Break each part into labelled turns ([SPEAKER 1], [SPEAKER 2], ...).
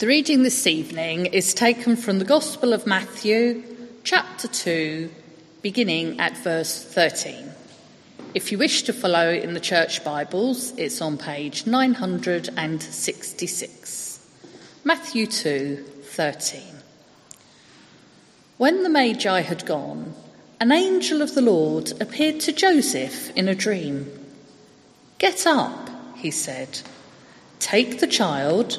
[SPEAKER 1] The reading this evening is taken from the Gospel of Matthew, chapter 2, beginning at verse 13. If you wish to follow in the church Bibles, it's on page 966. Matthew 2, 13. When the Magi had gone, an angel of the Lord appeared to Joseph in a dream. Get up, he said. Take the child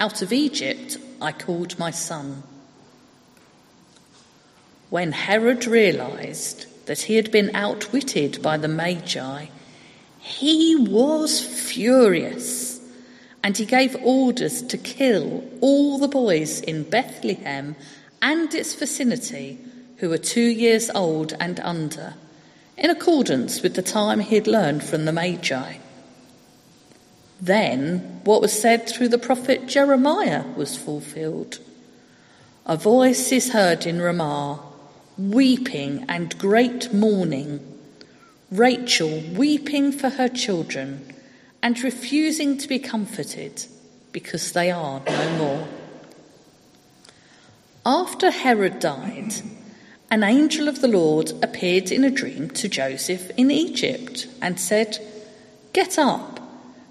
[SPEAKER 1] Out of Egypt I called my son. When Herod realized that he had been outwitted by the Magi, he was furious and he gave orders to kill all the boys in Bethlehem and its vicinity who were two years old and under in accordance with the time he had learned from the Magi. Then what was said through the prophet Jeremiah was fulfilled. A voice is heard in Ramah, weeping and great mourning. Rachel weeping for her children and refusing to be comforted because they are no more. After Herod died, an angel of the Lord appeared in a dream to Joseph in Egypt and said, Get up,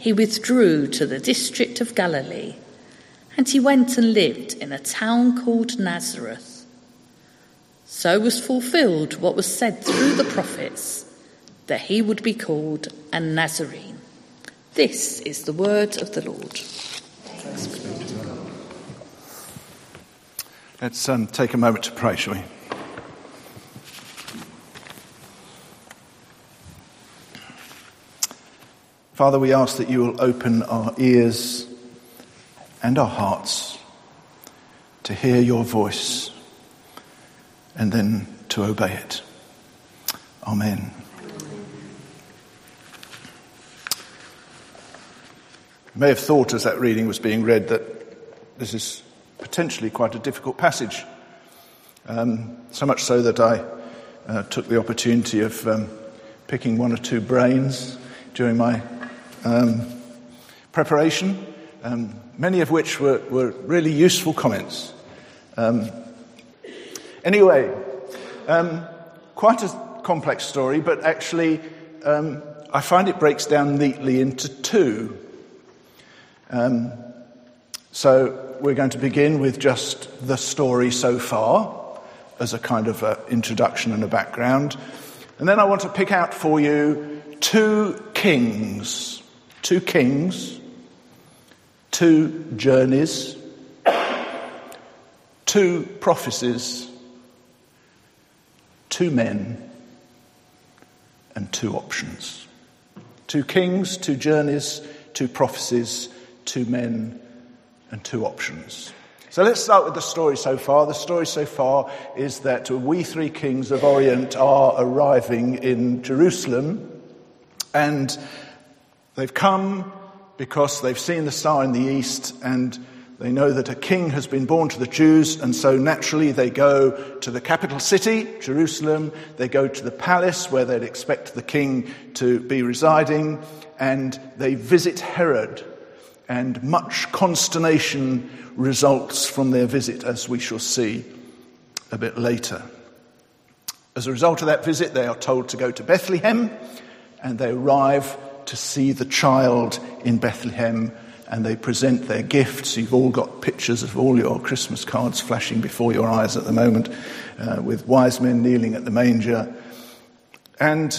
[SPEAKER 1] he withdrew to the district of Galilee, and he went and lived in a town called Nazareth. So was fulfilled what was said through the prophets that he would be called a Nazarene. This is the word of the Lord.
[SPEAKER 2] Let's um, take a moment to pray, shall we? Father, we ask that you will open our ears and our hearts to hear your voice and then to obey it. Amen. You may have thought as that reading was being read that this is potentially quite a difficult passage. Um, so much so that I uh, took the opportunity of um, picking one or two brains during my um, preparation, um, many of which were, were really useful comments. Um, anyway, um, quite a complex story, but actually, I find it breaks down neatly into two. so, we're going to begin with just the story so far as a kind of a introduction and a background. And then I want to pick out for you two kings, two kings, two journeys, two prophecies, two men, and two options. Two kings, two journeys, two prophecies, two men, and two options. So let's start with the story so far. The story so far is that we three kings of Orient are arriving in Jerusalem and they've come because they've seen the star in the east and they know that a king has been born to the Jews, and so naturally they go to the capital city, Jerusalem. They go to the palace where they'd expect the king to be residing, and they visit Herod, and much consternation results from their visit, as we shall see a bit later. As a result of that visit, they are told to go to Bethlehem, and they arrive to see the child in Bethlehem, and they present their gifts. You've all got pictures of all your Christmas cards flashing before your eyes at the moment, uh, with wise men kneeling at the manger. And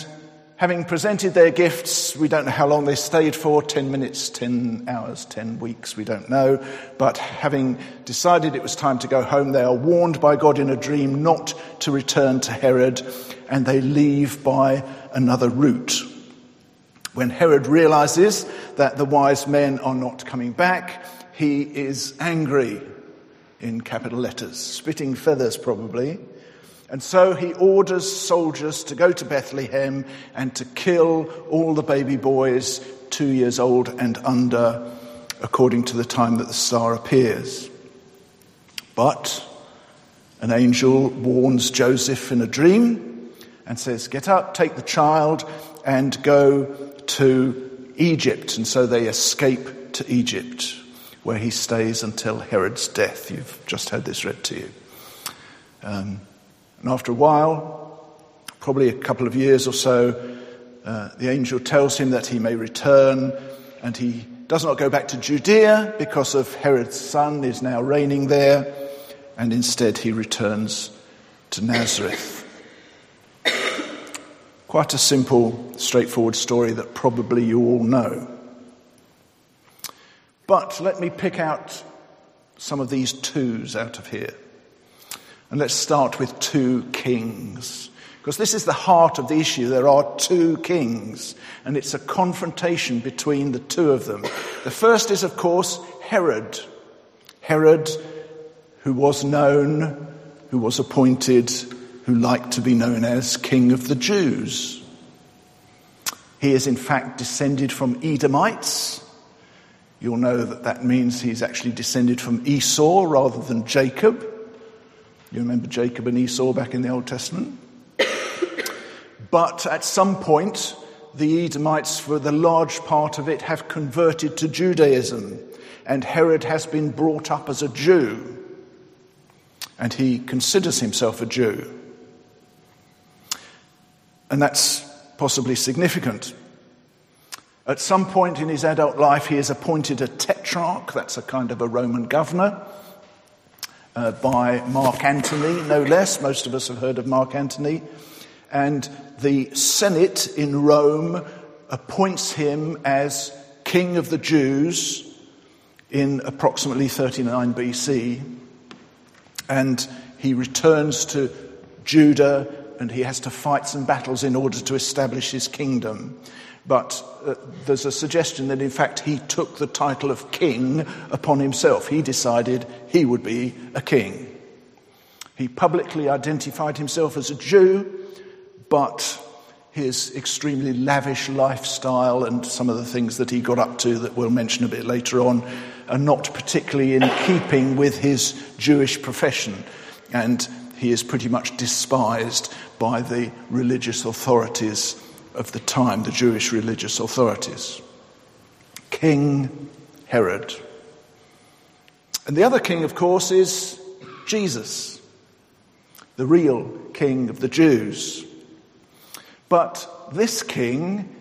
[SPEAKER 2] having presented their gifts, we don't know how long they stayed for 10 minutes, 10 hours, 10 weeks, we don't know. But having decided it was time to go home, they are warned by God in a dream not to return to Herod, and they leave by another route. When Herod realizes that the wise men are not coming back, he is angry in capital letters, spitting feathers probably. And so he orders soldiers to go to Bethlehem and to kill all the baby boys two years old and under, according to the time that the star appears. But an angel warns Joseph in a dream and says, Get up, take the child, and go to Egypt, and so they escape to Egypt, where he stays until Herod's death. You've just had this read to you. Um, and after a while, probably a couple of years or so, uh, the angel tells him that he may return, and he does not go back to Judea because of Herod's son is now reigning there, and instead he returns to Nazareth. Quite a simple, straightforward story that probably you all know. But let me pick out some of these twos out of here. And let's start with two kings. Because this is the heart of the issue. There are two kings, and it's a confrontation between the two of them. The first is, of course, Herod. Herod, who was known, who was appointed who liked to be known as King of the Jews. He is in fact descended from Edomites. You'll know that that means he's actually descended from Esau rather than Jacob. You remember Jacob and Esau back in the Old Testament? but at some point, the Edomites, for the large part of it, have converted to Judaism, and Herod has been brought up as a Jew, and he considers himself a Jew. And that's possibly significant. At some point in his adult life, he is appointed a tetrarch, that's a kind of a Roman governor, uh, by Mark Antony, no less. Most of us have heard of Mark Antony. And the Senate in Rome appoints him as king of the Jews in approximately 39 BC. And he returns to Judah and he has to fight some battles in order to establish his kingdom. But uh, there's a suggestion that in fact he took the title of king upon himself. He decided he would be a king. He publicly identified himself as a Jew, but his extremely lavish lifestyle and some of the things that he got up to that we'll mention a bit later on are not particularly in keeping with his Jewish profession. And he is pretty much despised by the religious authorities of the time, the Jewish religious authorities. King Herod. And the other king, of course, is Jesus, the real king of the Jews. But this king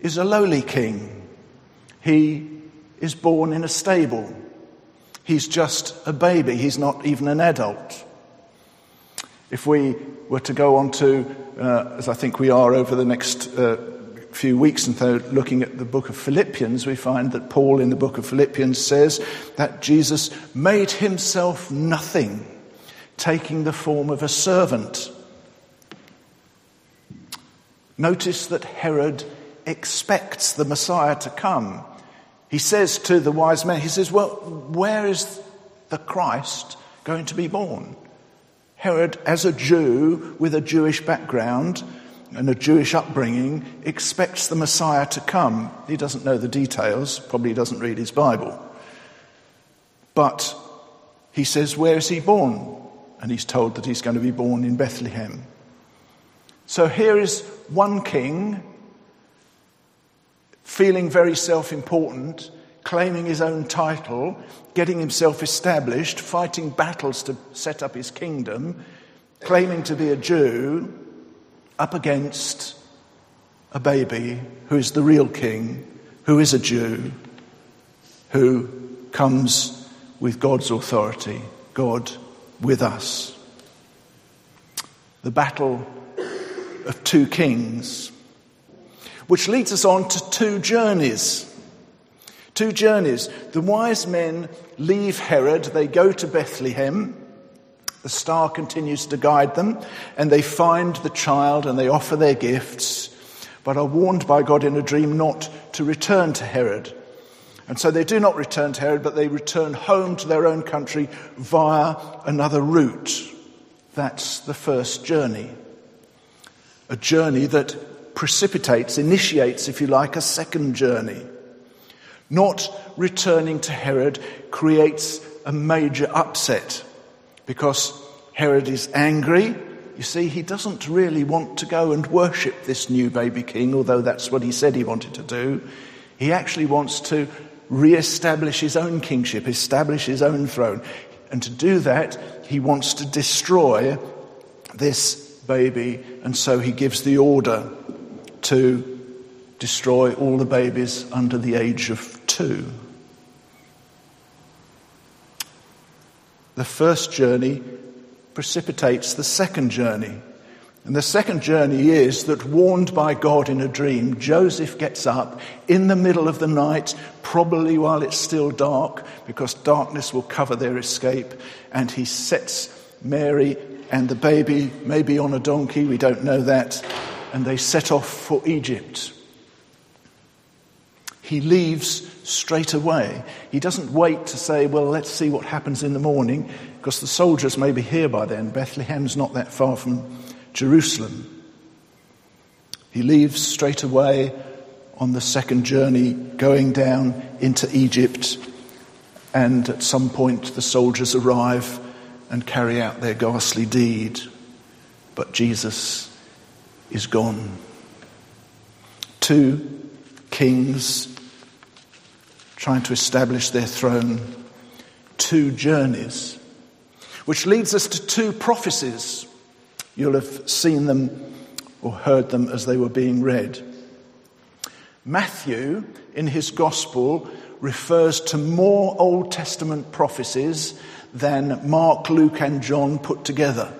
[SPEAKER 2] is a lowly king. He is born in a stable. He's just a baby. He's not even an adult. If we were to go on to, uh, as I think we are over the next uh, few weeks, and so looking at the book of Philippians, we find that Paul in the book of Philippians says that Jesus made himself nothing, taking the form of a servant. Notice that Herod expects the Messiah to come. He says to the wise men, he says, Well, where is the Christ going to be born? Herod, as a Jew with a Jewish background and a Jewish upbringing, expects the Messiah to come. He doesn't know the details, probably doesn't read his Bible. But he says, Where is he born? And he's told that he's going to be born in Bethlehem. So here is one king feeling very self important, claiming his own title, getting himself established, fighting battles to set up his kingdom, claiming to be a Jew, up against a baby who is the real king, who is a Jew, who comes with God's authority, God with us. The battle of two kings, which leads us on to two journeys. Two journeys. The wise men leave Herod, they go to Bethlehem. The star continues to guide them, and they find the child and they offer their gifts, but are warned by God in a dream not to return to Herod. And so they do not return to Herod, but they return home to their own country via another route. That's the first journey. A journey that precipitates, initiates, if you like, a second journey. Not returning to Herod creates a major upset because Herod is angry. You see, he doesn't really want to go and worship this new baby king, although that's what he said he wanted to do. He actually wants to re-establish his own kingship, establish his own throne. And to do that, he wants to destroy this baby, and so he gives the order to destroy all the babies under the age of two. The first journey precipitates the second journey. And the second journey is that, warned by God in a dream, Joseph gets up in the middle of the night, probably while it's still dark, because darkness will cover their escape, and he sets Mary and the baby, maybe on a donkey, we don't know that, and they set off for Egypt. He leaves straight away. He doesn't wait to say, well, let's see what happens in the morning, because the soldiers may be here by then. Bethlehem's not that far from Jerusalem. He leaves straight away on the second journey, going down into Egypt, and at some point the soldiers arrive and carry out their ghastly deed. But Jesus is gone. Two kings trying to establish their throne, two journeys, which leads us to two prophecies You'll have seen them or heard them as they were being read. Matthew, in his Gospel, refers to more Old Testament prophecies than Mark, Luke, and John put together.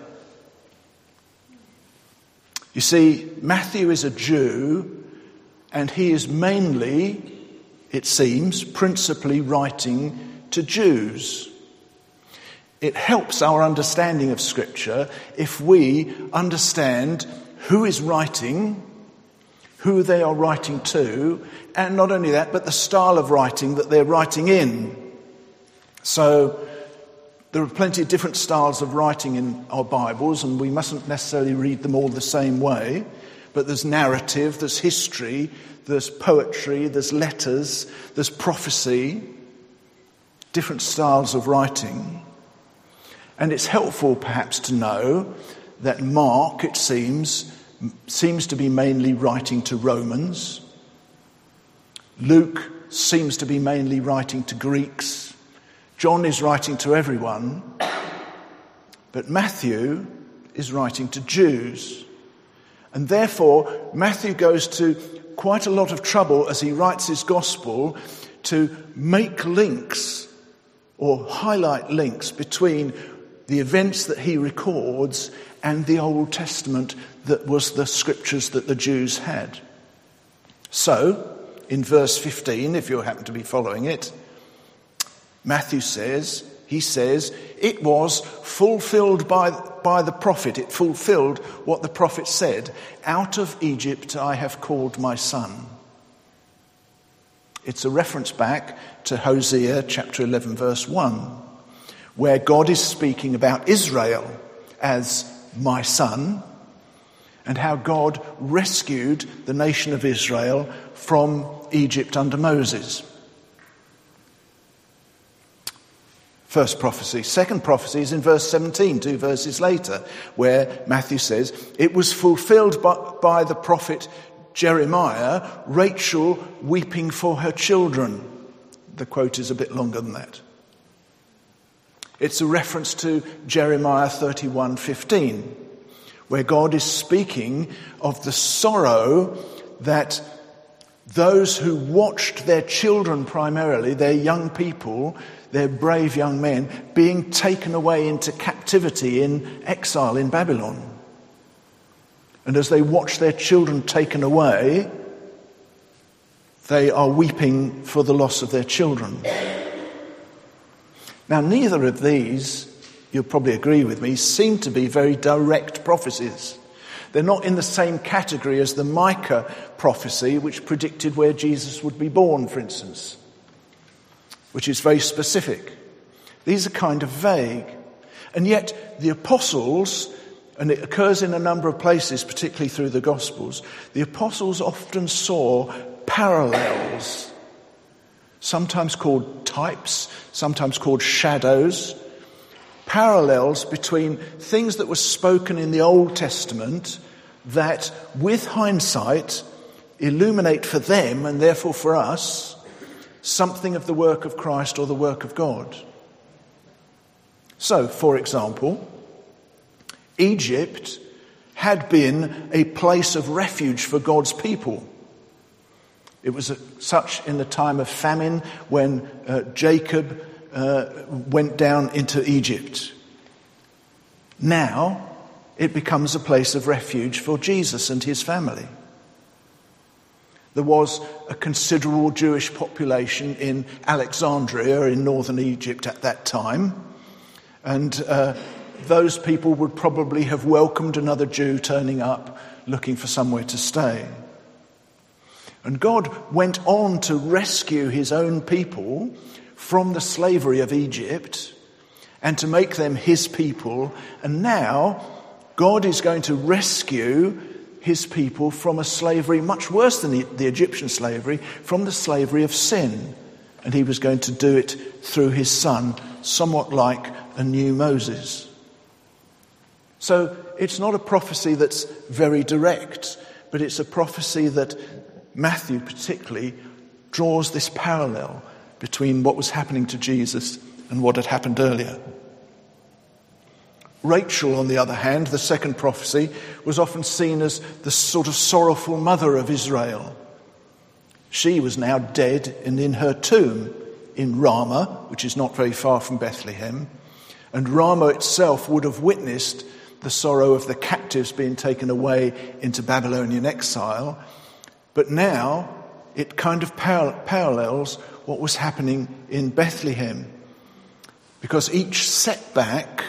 [SPEAKER 2] You see, Matthew is a Jew, and he is mainly, it seems, principally writing to Jews. It helps our understanding of Scripture if we understand who is writing, who they are writing to, and not only that, but the style of writing that they're writing in. So, there are plenty of different styles of writing in our Bibles, and we mustn't necessarily read them all the same way. But there's narrative, there's history, there's poetry, there's letters, there's prophecy, different styles of writing. And it's helpful perhaps to know that Mark, it seems, seems to be mainly writing to Romans. Luke seems to be mainly writing to Greeks. John is writing to everyone. But Matthew is writing to Jews. And therefore, Matthew goes to quite a lot of trouble as he writes his gospel to make links or highlight links between the events that he records and the Old Testament that was the scriptures that the Jews had. So, in verse 15, if you happen to be following it, Matthew says, he says, it was fulfilled by, by the prophet. It fulfilled what the prophet said Out of Egypt I have called my son. It's a reference back to Hosea chapter 11, verse 1 where God is speaking about Israel as my son and how God rescued the nation of Israel from Egypt under Moses. First prophecy. Second prophecy is in verse 17, two verses later, where Matthew says, It was fulfilled by, by the prophet Jeremiah, Rachel weeping for her children. The quote is a bit longer than that. It's a reference to Jeremiah 31:15, where God is speaking of the sorrow that those who watched their children primarily, their young people, their brave young men, being taken away into captivity in exile in Babylon. And as they watch their children taken away, they are weeping for the loss of their children. Now, neither of these, you'll probably agree with me, seem to be very direct prophecies. They're not in the same category as the Micah prophecy, which predicted where Jesus would be born, for instance, which is very specific. These are kind of vague. And yet, the apostles, and it occurs in a number of places, particularly through the Gospels, the apostles often saw parallels, sometimes called types, sometimes called shadows, parallels between things that were spoken in the Old Testament that, with hindsight, illuminate for them and therefore for us something of the work of Christ or the work of God. So, for example, Egypt had been a place of refuge for God's people. It was such in the time of famine when uh, Jacob uh, went down into Egypt. Now it becomes a place of refuge for Jesus and his family. There was a considerable Jewish population in Alexandria in northern Egypt at that time, and uh, those people would probably have welcomed another Jew turning up looking for somewhere to stay. And God went on to rescue his own people from the slavery of Egypt and to make them his people. And now God is going to rescue his people from a slavery much worse than the, the, Egyptian slavery, from the slavery of sin. And he was going to do it through his son, somewhat like a new Moses. So it's not a prophecy that's very direct, but it's a prophecy that Matthew particularly draws this parallel between what was happening to Jesus and what had happened earlier. Rachel, on the other hand, the second prophecy, was often seen as the sort of sorrowful mother of Israel. She was now dead and in her tomb in Ramah, which is not very far from Bethlehem. And Ramah itself would have witnessed the sorrow of the captives being taken away into Babylonian exile. But now it kind of parallels what was happening in Bethlehem. Because each setback,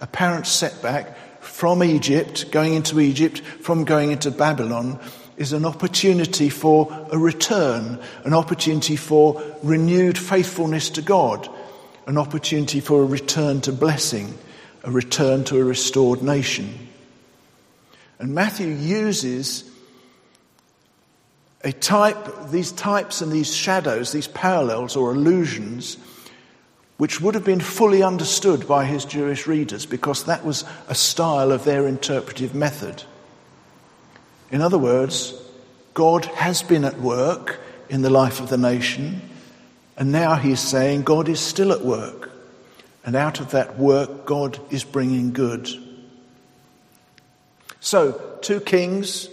[SPEAKER 2] apparent setback from Egypt, going into Egypt, from going into Babylon, is an opportunity for a return, an opportunity for renewed faithfulness to God, an opportunity for a return to blessing, a return to a restored nation. And Matthew uses a type, these types and these shadows, these parallels or allusions, which would have been fully understood by his Jewish readers because that was a style of their interpretive method. In other words, God has been at work in the life of the nation, and now he's saying God is still at work. And out of that work, God is bringing good. So, two kings,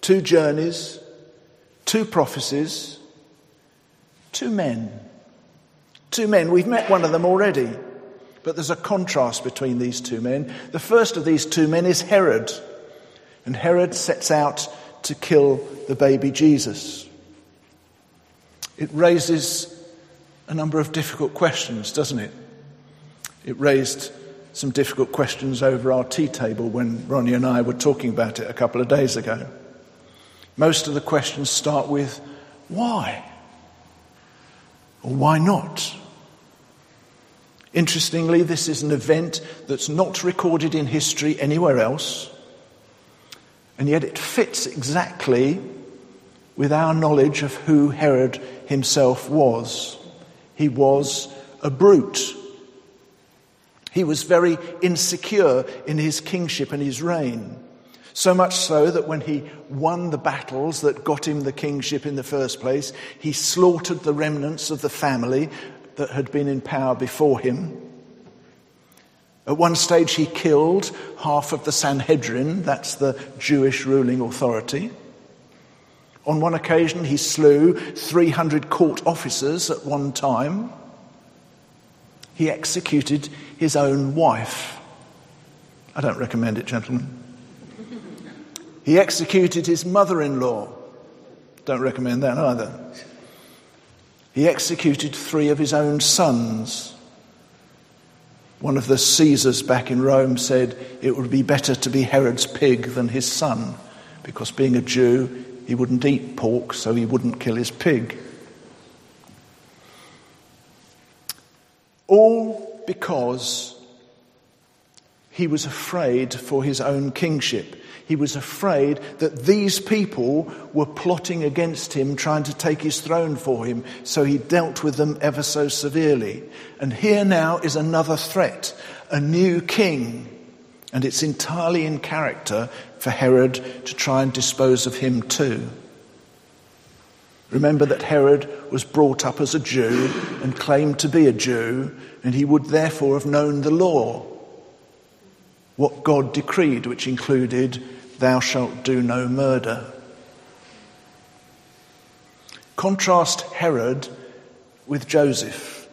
[SPEAKER 2] two journeys, two prophecies, two men. Two men. We've met one of them already, but there's a contrast between these two men. The first of these two men is Herod, and Herod sets out to kill the baby Jesus. It raises a number of difficult questions, doesn't it? It raised some difficult questions over our tea table when Ronnie and I were talking about it a couple of days ago. Most of the questions start with why? Or why not? Interestingly, this is an event that's not recorded in history anywhere else, and yet it fits exactly with our knowledge of who Herod himself was. He was a brute. He was very insecure in his kingship and his reign. So much so that when he won the battles that got him the kingship in the first place, he slaughtered the remnants of the family that had been in power before him. At one stage, he killed half of the Sanhedrin, that's the Jewish ruling authority. On one occasion, he slew 300 court officers at one time. He executed his own wife. I don't recommend it, gentlemen. He executed his mother in law. Don't recommend that either. He executed three of his own sons. One of the Caesars back in Rome said it would be better to be Herod's pig than his son, because being a Jew, he wouldn't eat pork, so he wouldn't kill his pig. All because he was afraid for his own kingship. He was afraid that these people were plotting against him, trying to take his throne for him, so he dealt with them ever so severely. And here now is another threat, a new king. And it's entirely in character for Herod to try and dispose of him too. Remember that Herod was brought up as a Jew and claimed to be a Jew, and he would therefore have known the law, what God decreed, which included Thou shalt do no murder. Contrast Herod with Joseph.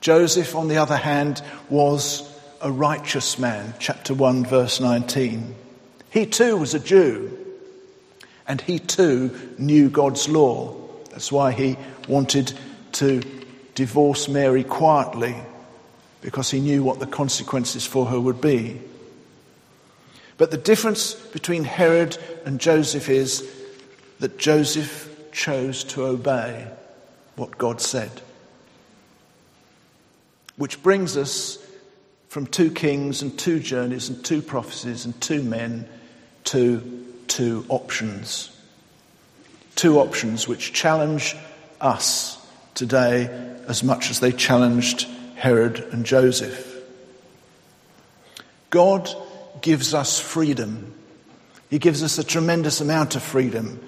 [SPEAKER 2] Joseph, on the other hand, was a righteous man, chapter 1, verse 19. He too was a Jew, and he too knew God's law. That's why he wanted to divorce Mary quietly, because he knew what the consequences for her would be. But the difference between Herod and Joseph is that Joseph chose to obey what God said. Which brings us from two kings and two journeys and two prophecies and two men to two options. Two options which challenge us today as much as they challenged Herod and Joseph. God gives us freedom. He gives us a tremendous amount of freedom.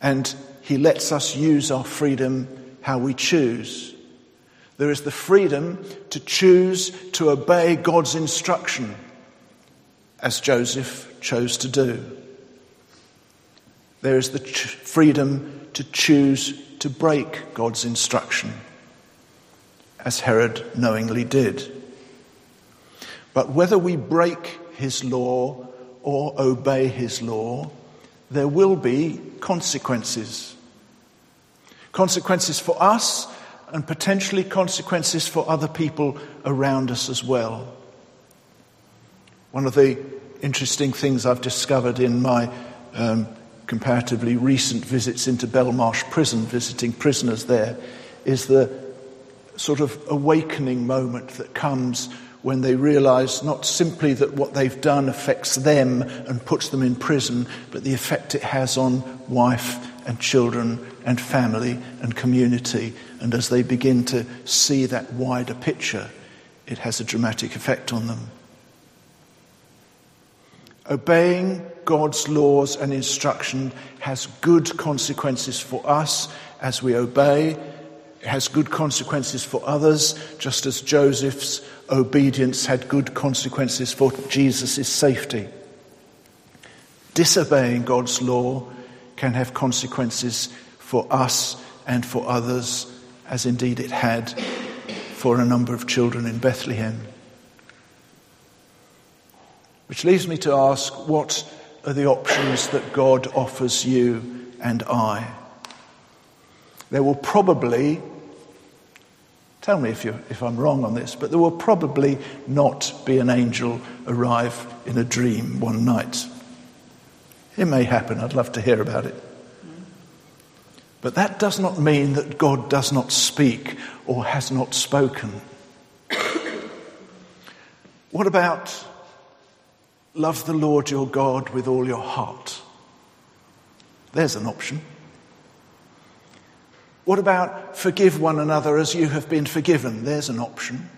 [SPEAKER 2] And He lets us use our freedom how we choose. There is the freedom to choose to obey God's instruction, as Joseph chose to do. There is the ch- freedom to choose to break God's instruction, as Herod knowingly did. But whether we break his law or obey his law, there will be consequences. Consequences for us and potentially consequences for other people around us as well. One of the interesting things I've discovered in my um, comparatively recent visits into Belmarsh Prison, visiting prisoners there, is the sort of awakening moment that comes when they realize not simply that what they've done affects them and puts them in prison, but the effect it has on wife and children and family and community. And as they begin to see that wider picture, it has a dramatic effect on them. Obeying God's laws and instruction has good consequences for us as we obey has good consequences for others, just as Joseph's obedience had good consequences for Jesus' safety. Disobeying God's law can have consequences for us and for others, as indeed it had for a number of children in Bethlehem. Which leaves me to ask what are the options that God offers you and I? There will probably Tell me if, you if I'm wrong on this, but there will probably not be an angel arrive in a dream one night. It may happen. I'd love to hear about it. But that does not mean that God does not speak or has not spoken. what about love the Lord your God with all your heart? There's an option. What about forgive one another as you have been forgiven? There's an option.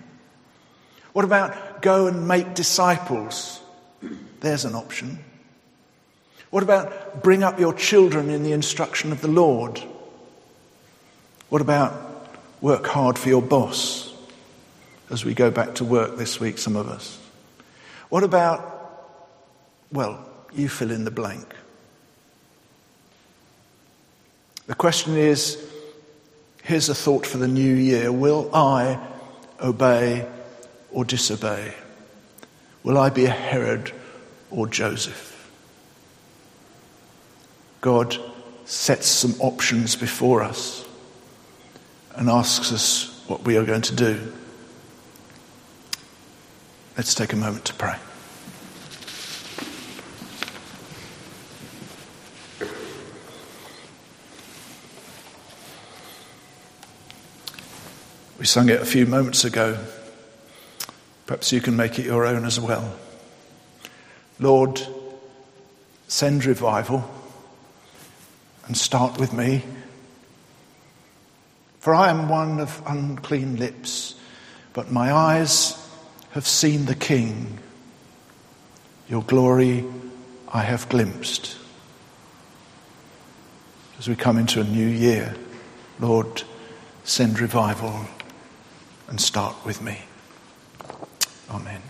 [SPEAKER 2] What about go and make disciples? There's an option. What about bring up your children in the instruction of the Lord? What about work hard for your boss as we go back to work this week, some of us? What about, well, you fill in the blank. The question is here's a thought for the new year Will I obey or disobey? Will I be a Herod or Joseph? God sets some options before us and asks us what we are going to do. Let's take a moment to pray. We sung it a few moments ago. Perhaps you can make it your own as well. Lord, send revival and start with me. For I am one of unclean lips, but my eyes have seen the King. Your glory I have glimpsed. As we come into a new year, Lord, send revival and start with me. Amen.